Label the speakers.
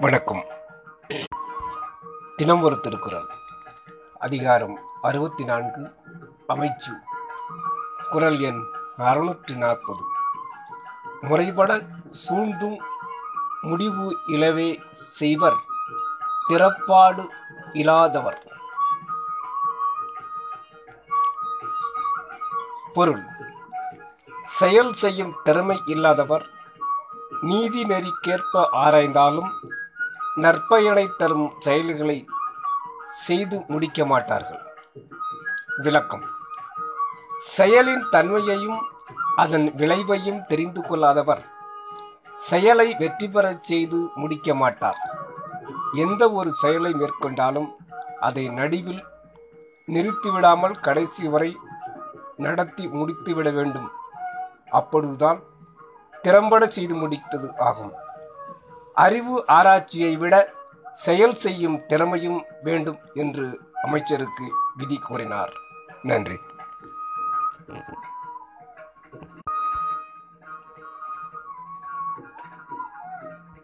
Speaker 1: வணக்கம். தினம் ஒரு திருக்குறள். அதிகாரம் அறுபத்தி நான்கு அமைச்சு. குரல் எண் அறுநூற்றி நாற்பது. முறைபட சூழ்ந்தும் முடிவு இலவே செய்வர். திறப்பாடு இல்லாதவர் பொருள். செயல் செய்யும் திறமை இல்லாதவர். நீதி நெறிக்கேற்ப ஆராய்ந்தாலும் நற்பயனை தரும் செயல்களை செய்து முடிக்க மாட்டார்கள். விளக்கம். செயலின் தன்மையையும் அதன் விளைவையும் தெரிந்து கொள்ளாதவர் செயலை வெற்றி பெறச் செய்து முடிக்க மாட்டார். எந்த ஒரு செயலை மேற்கொண்டாலும் அதை நடுவில் நிறுத்திவிடாமல் கடைசி வரை நடத்தி முடித்துவிட வேண்டும். அப்பொழுதுதான் திறம்பட செய்து முடித்தது ஆகும். அறிவு ஆராய்ச்சியை விட செயல் செய்யும் திறமையும் வேண்டும் என்று அமைச்சருக்கு விதி கூறினார். நன்றி.